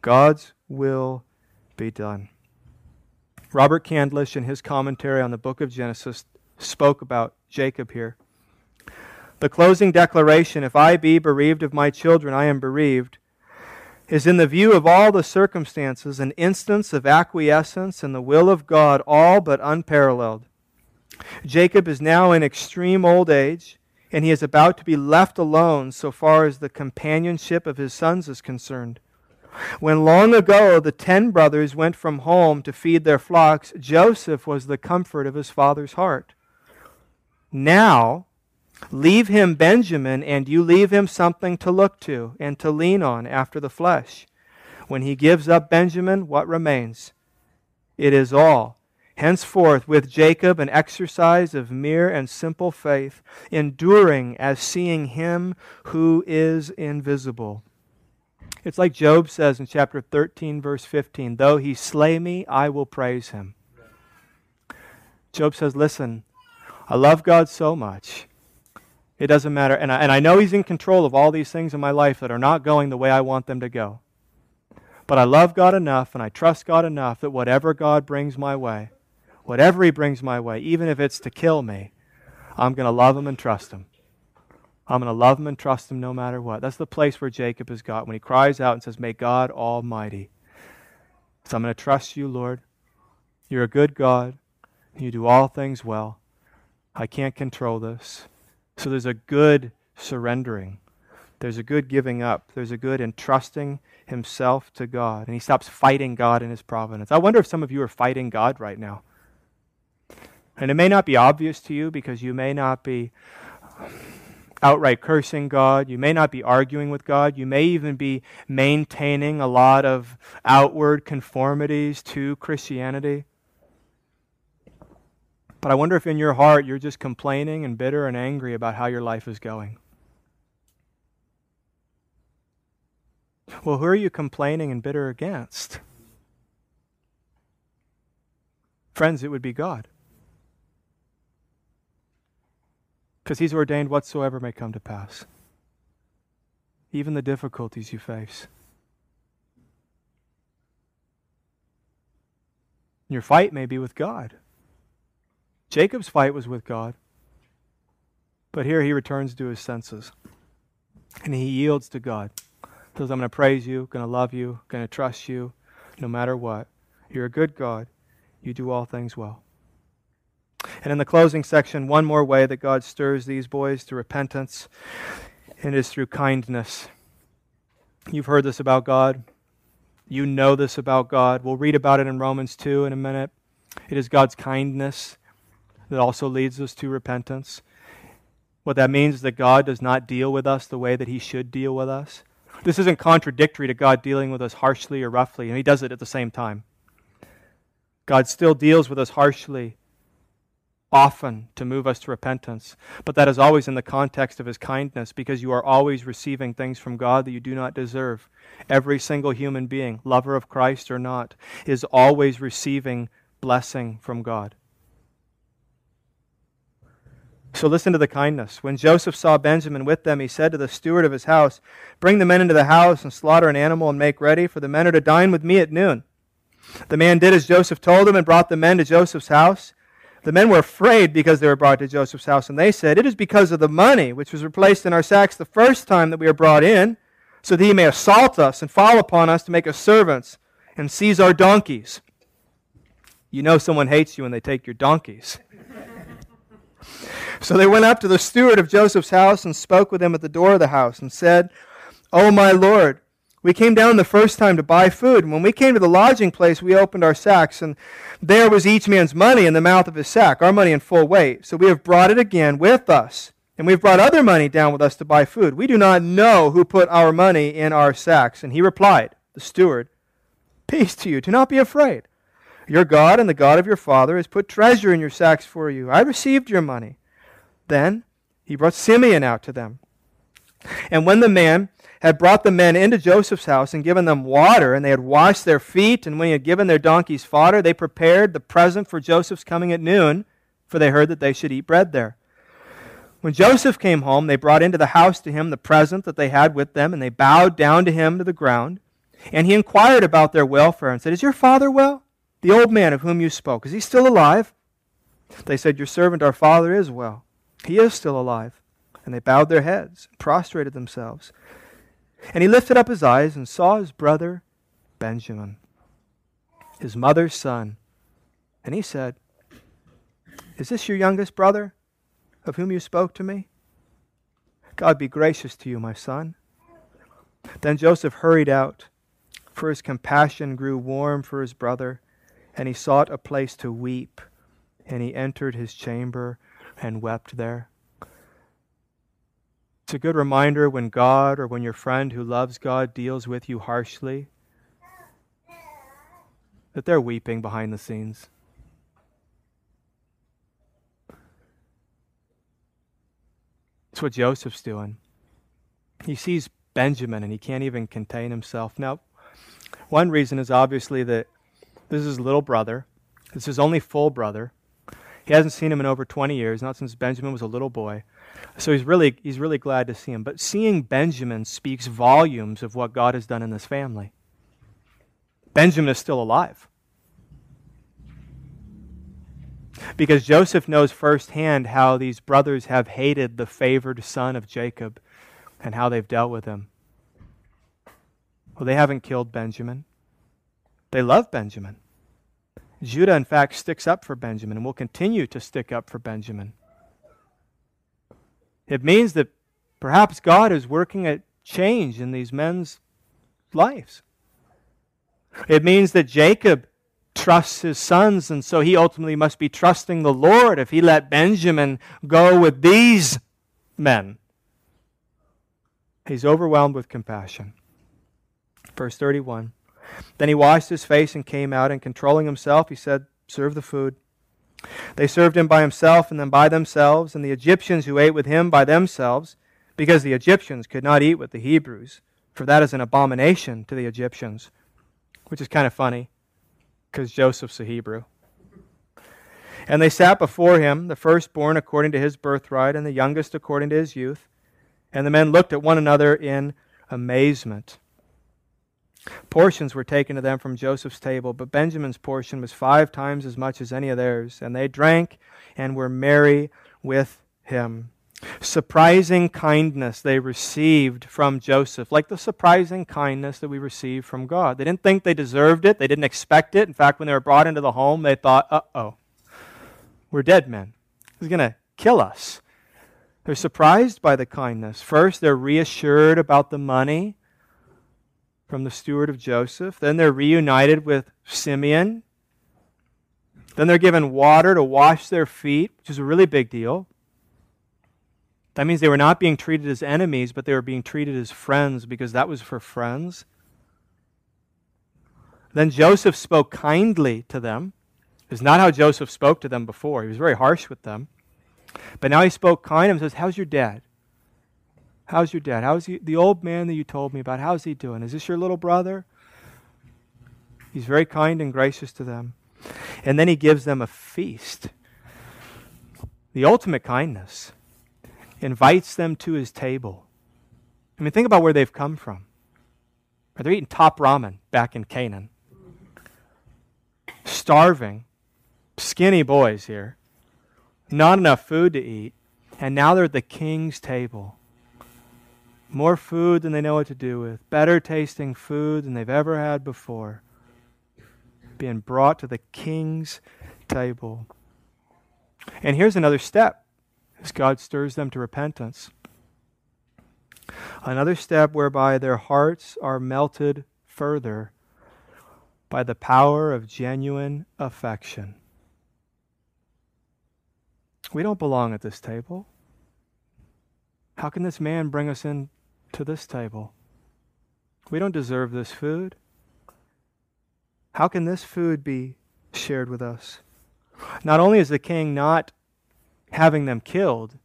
God's will be done. Robert Candlish, in his commentary on the book of Genesis, spoke about Jacob here. The closing declaration, if I be bereaved of my children, I am bereaved, is in the view of all the circumstances an instance of acquiescence in the will of God, all but unparalleled. Jacob is now in extreme old age, and he is about to be left alone so far as the companionship of his sons is concerned. When long ago the ten brothers went from home to feed their flocks, Joseph was the comfort of his father's heart. Now, leave him Benjamin, and you leave him something to look to and to lean on after the flesh. When he gives up Benjamin, what remains? It is all. Henceforth, with Jacob, an exercise of mere and simple faith, enduring as seeing him who is invisible. It's like Job says in chapter 13, verse 15 Though he slay me, I will praise him. Job says, Listen, I love God so much. It doesn't matter. And I, and I know he's in control of all these things in my life that are not going the way I want them to go. But I love God enough and I trust God enough that whatever God brings my way, whatever he brings my way, even if it's to kill me, I'm going to love him and trust him. I'm going to love him and trust him no matter what. That's the place where Jacob has got when he cries out and says, May God Almighty. So I'm going to trust you, Lord. You're a good God. You do all things well. I can't control this. So there's a good surrendering. There's a good giving up. There's a good entrusting himself to God. And he stops fighting God in his providence. I wonder if some of you are fighting God right now. And it may not be obvious to you because you may not be outright cursing God. You may not be arguing with God. You may even be maintaining a lot of outward conformities to Christianity. But I wonder if in your heart you're just complaining and bitter and angry about how your life is going. Well, who are you complaining and bitter against? Friends, it would be God. Because He's ordained whatsoever may come to pass, even the difficulties you face. Your fight may be with God. Jacob's fight was with God. But here he returns to his senses. And he yields to God. Says, I'm going to praise you, going to love you, going to trust you, no matter what. You're a good God. You do all things well. And in the closing section, one more way that God stirs these boys to repentance, and it is through kindness. You've heard this about God. You know this about God. We'll read about it in Romans 2 in a minute. It is God's kindness that also leads us to repentance. What that means is that God does not deal with us the way that He should deal with us. This isn't contradictory to God dealing with us harshly or roughly, and He does it at the same time. God still deals with us harshly, often to move us to repentance, but that is always in the context of His kindness because you are always receiving things from God that you do not deserve. Every single human being, lover of Christ or not, is always receiving blessing from God. So listen to the kindness. When Joseph saw Benjamin with them, he said to the steward of his house, Bring the men into the house and slaughter an animal and make ready, for the men are to dine with me at noon. The man did as Joseph told him and brought the men to Joseph's house. The men were afraid because they were brought to Joseph's house, and they said, It is because of the money which was replaced in our sacks the first time that we are brought in, so that he may assault us and fall upon us to make us servants and seize our donkeys. You know someone hates you when they take your donkeys. So they went up to the steward of Joseph's house and spoke with him at the door of the house and said, O my Lord, we came down the first time to buy food. And when we came to the lodging place, we opened our sacks, and there was each man's money in the mouth of his sack, our money in full weight. So we have brought it again with us. And we've brought other money down with us to buy food. We do not know who put our money in our sacks. And he replied, the steward, Peace to you. Do not be afraid. Your God and the God of your father has put treasure in your sacks for you. I received your money. Then he brought Simeon out to them. And when the man had brought the men into Joseph's house and given them water, and they had washed their feet, and when he had given their donkeys fodder, they prepared the present for Joseph's coming at noon, for they heard that they should eat bread there. When Joseph came home, they brought into the house to him the present that they had with them, and they bowed down to him to the ground. And he inquired about their welfare and said, Is your father well? The old man of whom you spoke, is he still alive? They said, Your servant, our father, is well. He is still alive. And they bowed their heads, and prostrated themselves. And he lifted up his eyes and saw his brother Benjamin, his mother's son. And he said, Is this your youngest brother, of whom you spoke to me? God be gracious to you, my son. Then Joseph hurried out, for his compassion grew warm for his brother, and he sought a place to weep. And he entered his chamber and wept there. It's a good reminder when God or when your friend who loves God deals with you harshly that they're weeping behind the scenes. It's what Joseph's doing. He sees Benjamin and he can't even contain himself. Now, one reason is obviously that this is his little brother, this is his only full brother. He hasn't seen him in over 20 years, not since Benjamin was a little boy. So he's really, he's really glad to see him. But seeing Benjamin speaks volumes of what God has done in this family. Benjamin is still alive. Because Joseph knows firsthand how these brothers have hated the favored son of Jacob and how they've dealt with him. Well, they haven't killed Benjamin. They love Benjamin. Judah, in fact, sticks up for Benjamin and will continue to stick up for Benjamin. It means that perhaps God is working a change in these men's lives. It means that Jacob trusts his sons, and so he ultimately must be trusting the Lord if he let Benjamin go with these men. He's overwhelmed with compassion. Verse 31. Then he washed his face and came out, and controlling himself, he said, Serve the food. They served him by himself and then by themselves, and the Egyptians who ate with him by themselves, because the Egyptians could not eat with the Hebrews, for that is an abomination to the Egyptians. Which is kind of funny, because Joseph's a Hebrew. And they sat before him, the firstborn according to his birthright, and the youngest according to his youth. And the men looked at one another in amazement. Portions were taken to them from Joseph's table, but Benjamin's portion was five times as much as any of theirs, and they drank and were merry with him. Surprising kindness they received from Joseph, like the surprising kindness that we receive from God. They didn't think they deserved it, they didn't expect it. In fact, when they were brought into the home, they thought, uh oh, we're dead men. He's going to kill us. They're surprised by the kindness. First, they're reassured about the money from the steward of Joseph. Then they're reunited with Simeon. Then they're given water to wash their feet, which is a really big deal. That means they were not being treated as enemies, but they were being treated as friends because that was for friends. Then Joseph spoke kindly to them. It's not how Joseph spoke to them before. He was very harsh with them. But now he spoke kind and says, How's your dad? How's your dad? How's he, the old man that you told me about? How's he doing? Is this your little brother? He's very kind and gracious to them. And then he gives them a feast. The ultimate kindness invites them to his table. I mean, think about where they've come from. They're eating top ramen back in Canaan. Starving, skinny boys here. Not enough food to eat. And now they're at the king's table more food than they know what to do with, better tasting food than they've ever had before, being brought to the king's table. And here's another step as God stirs them to repentance. Another step whereby their hearts are melted further by the power of genuine affection. We don't belong at this table. How can this man bring us in to this table. We don't deserve this food. How can this food be shared with us? Not only is the king not having them killed,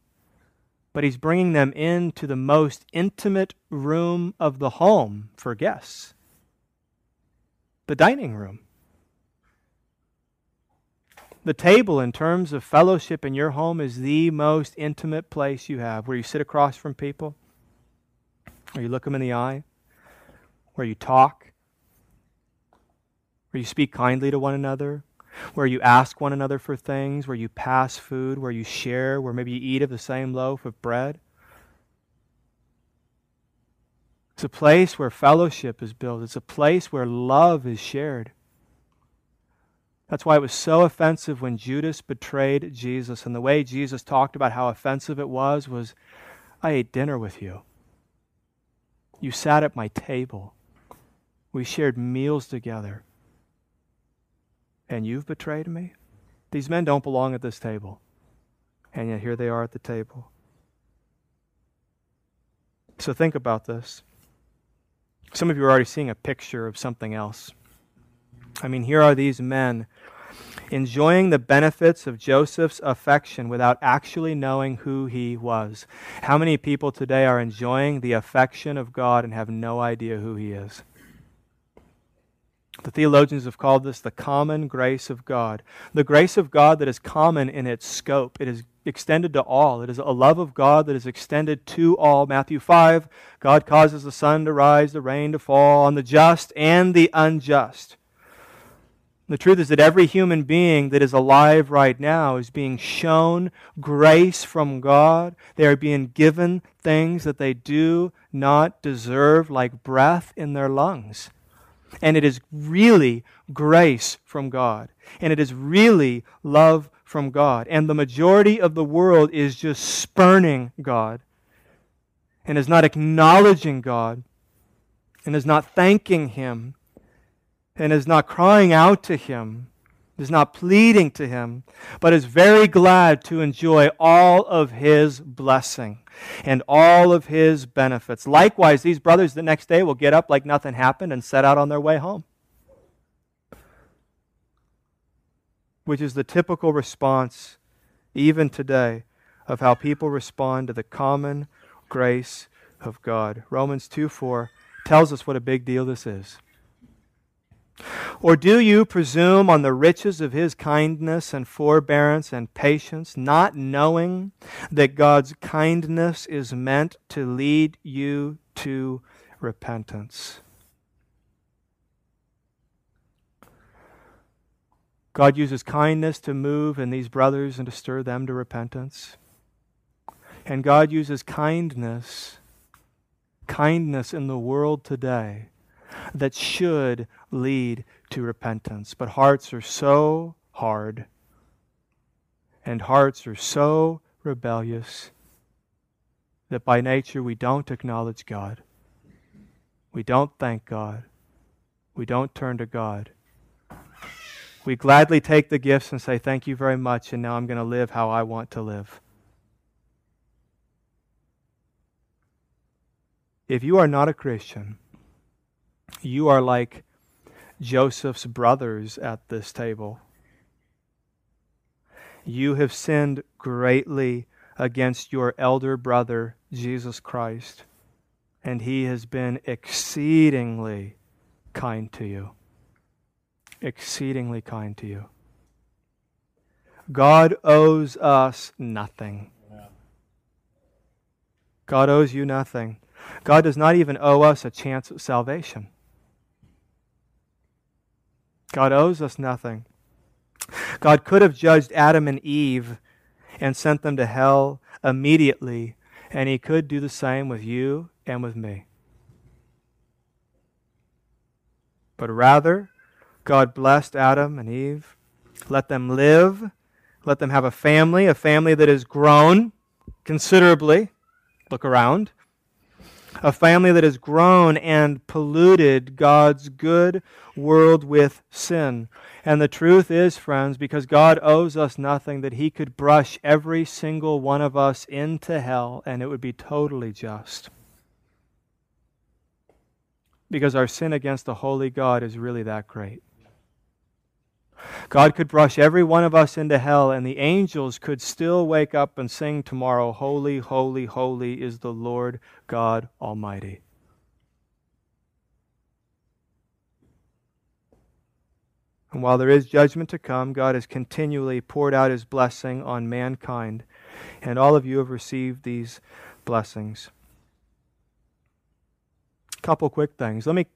but he's bringing them into the most intimate room of the home for guests the dining room. The table, in terms of fellowship in your home, is the most intimate place you have, where you sit across from people where you look them in the eye, where you talk, where you speak kindly to one another, where you ask one another for things, where you pass food, where you share, where maybe you eat of the same loaf of bread. It's a place where fellowship is built. It's a place where love is shared. That's why it was so offensive when Judas betrayed Jesus. And the way Jesus talked about how offensive it was was, I ate dinner with you. You sat at my table. We shared meals together. And you've betrayed me? These men don't belong at this table. And yet here they are at the table. So think about this. Some of you are already seeing a picture of something else. I mean, here are these men enjoying the benefits of Joseph's affection without actually knowing who he was. How many people today are enjoying the affection of God and have no idea who he is? The theologians have called this the common grace of God. The grace of God that is common in its scope. It is extended to all. It is a love of God that is extended to all. Matthew 5 God causes the sun to rise, the rain to fall on the just and the unjust. The truth is that every human being that is alive right now is being shown grace from God. They are being given things that they do not deserve, like breath in their lungs. And it is really grace from God. And it is really love from God. And the majority of the world is just spurning God and is not acknowledging God and is not thanking Him and is not crying out to him, is not pleading to him, but is very glad to enjoy all of his blessing and all of his benefits. Likewise, these brothers the next day will get up like nothing happened and set out on their way home. Which is the typical response, even today, of how people respond to the common grace of God. Romans 2 4 tells us what a big deal this is. Or do you presume on the riches of his kindness and forbearance and patience, not knowing that God's kindness is meant to lead you to repentance? God uses kindness to move in these brothers and to stir them to repentance. And God uses kindness, kindness in the world today that should lead to repentance. But hearts are so hard, and hearts are so rebellious that by nature we don't acknowledge God. We don't thank God. We don't turn to God. We gladly take the gifts and say, Thank you very much, and now I'm going to live how I want to live. If you are not a Christian, you are like Joseph's brothers at this table. You have sinned greatly against your elder brother, Jesus Christ, and he has been exceedingly kind to you. Exceedingly kind to you. God owes us nothing. God owes you nothing. God does not even owe us a chance at salvation. God owes us nothing. God could have judged Adam and Eve and sent them to hell immediately, and He could do the same with you and with me. But rather, God blessed Adam and Eve, let them live, let them have a family, a family that has grown considerably. Look around a family that has grown and polluted God's good world with sin. And the truth is, friends, because God owes us nothing, that He could brush every single one of us into hell and it would be totally just. Because our sin against the holy God is really that great. God could brush every one of us into hell, and the angels could still wake up and sing tomorrow, Holy, holy, holy is the Lord God Almighty. And while there is judgment to come, God has continually poured out his blessing on mankind, and all of you have received these blessings. A couple quick things. Let me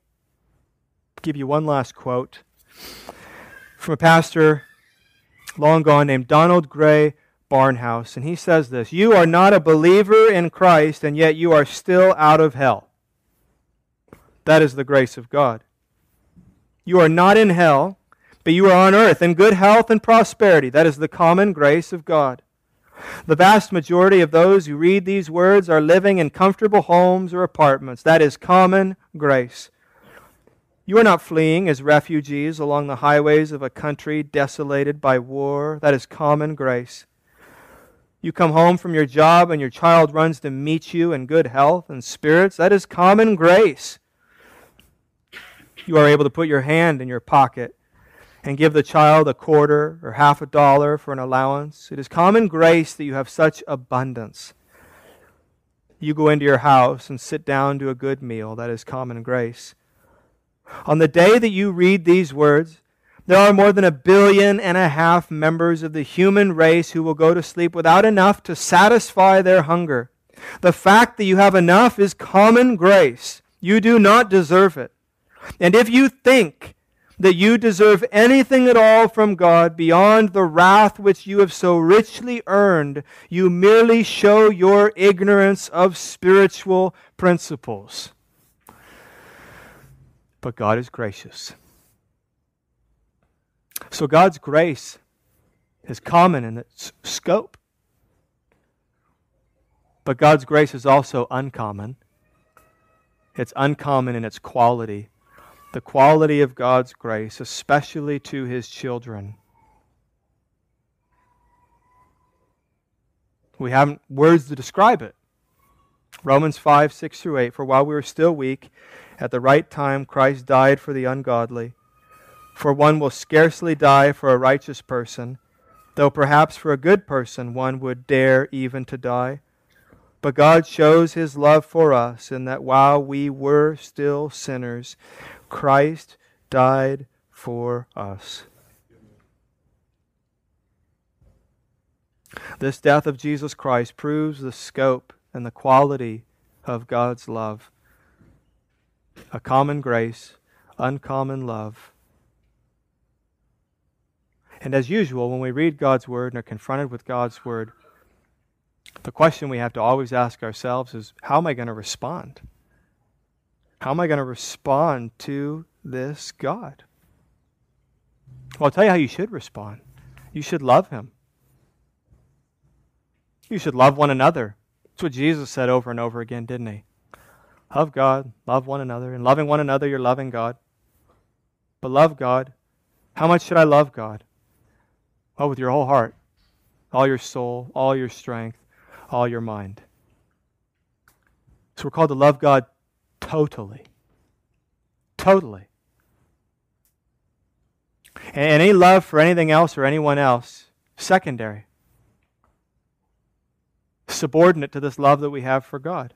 give you one last quote from a pastor long gone named Donald Grey Barnhouse. And he says this You are not a believer in Christ, and yet you are still out of hell. That is the grace of God. You are not in hell, but you are on earth in good health and prosperity. That is the common grace of God. The vast majority of those who read these words are living in comfortable homes or apartments. That is common grace. You are not fleeing as refugees along the highways of a country desolated by war. That is common grace. You come home from your job and your child runs to meet you in good health and spirits. That is common grace. You are able to put your hand in your pocket and give the child a quarter or half a dollar for an allowance. It is common grace that you have such abundance. You go into your house and sit down to a good meal. That is common grace. On the day that you read these words, there are more than a billion and a half members of the human race who will go to sleep without enough to satisfy their hunger. The fact that you have enough is common grace. You do not deserve it. And if you think that you deserve anything at all from God beyond the wrath which you have so richly earned, you merely show your ignorance of spiritual principles. But God is gracious. So God's grace is common in its scope. But God's grace is also uncommon. It's uncommon in its quality. The quality of God's grace, especially to his children. We haven't words to describe it. Romans 5, 6 through 8. For while we were still weak, at the right time, Christ died for the ungodly. For one will scarcely die for a righteous person, though perhaps for a good person one would dare even to die. But God shows his love for us in that while we were still sinners, Christ died for us. This death of Jesus Christ proves the scope and the quality of God's love a common grace, uncommon love. And as usual, when we read God's Word and are confronted with God's Word, the question we have to always ask ourselves is how am I going to respond? How am I going to respond to this God? Well, I'll tell you how you should respond. You should love Him. You should love one another. That's what Jesus said over and over again, didn't He? Love God, love one another. And loving one another, you're loving God. But love God. How much should I love God? Well, with your whole heart, all your soul, all your strength, all your mind. So we're called to love God totally. Totally. And any love for anything else or anyone else, secondary. Subordinate to this love that we have for God.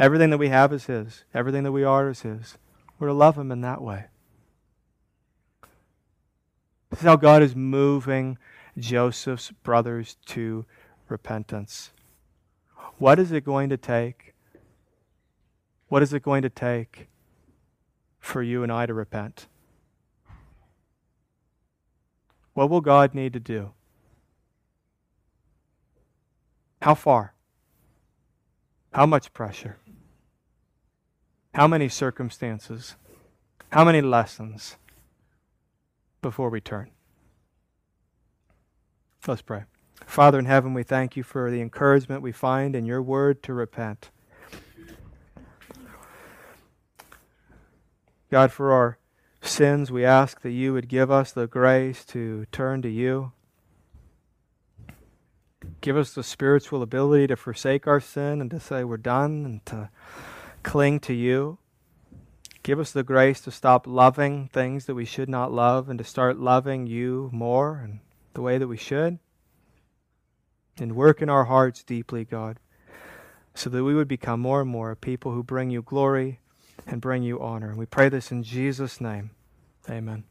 Everything that we have is His. Everything that we are is His. We're to love Him in that way. This is how God is moving Joseph's brothers to repentance. What is it going to take? What is it going to take for you and I to repent? What will God need to do? How far? How much pressure? How many circumstances? How many lessons before we turn? Let's pray. Father in heaven, we thank you for the encouragement we find in your word to repent. God, for our sins, we ask that you would give us the grace to turn to you. Give us the spiritual ability to forsake our sin and to say we're done and to cling to you. Give us the grace to stop loving things that we should not love and to start loving you more and the way that we should. And work in our hearts deeply, God, so that we would become more and more a people who bring you glory and bring you honor. And we pray this in Jesus' name. Amen.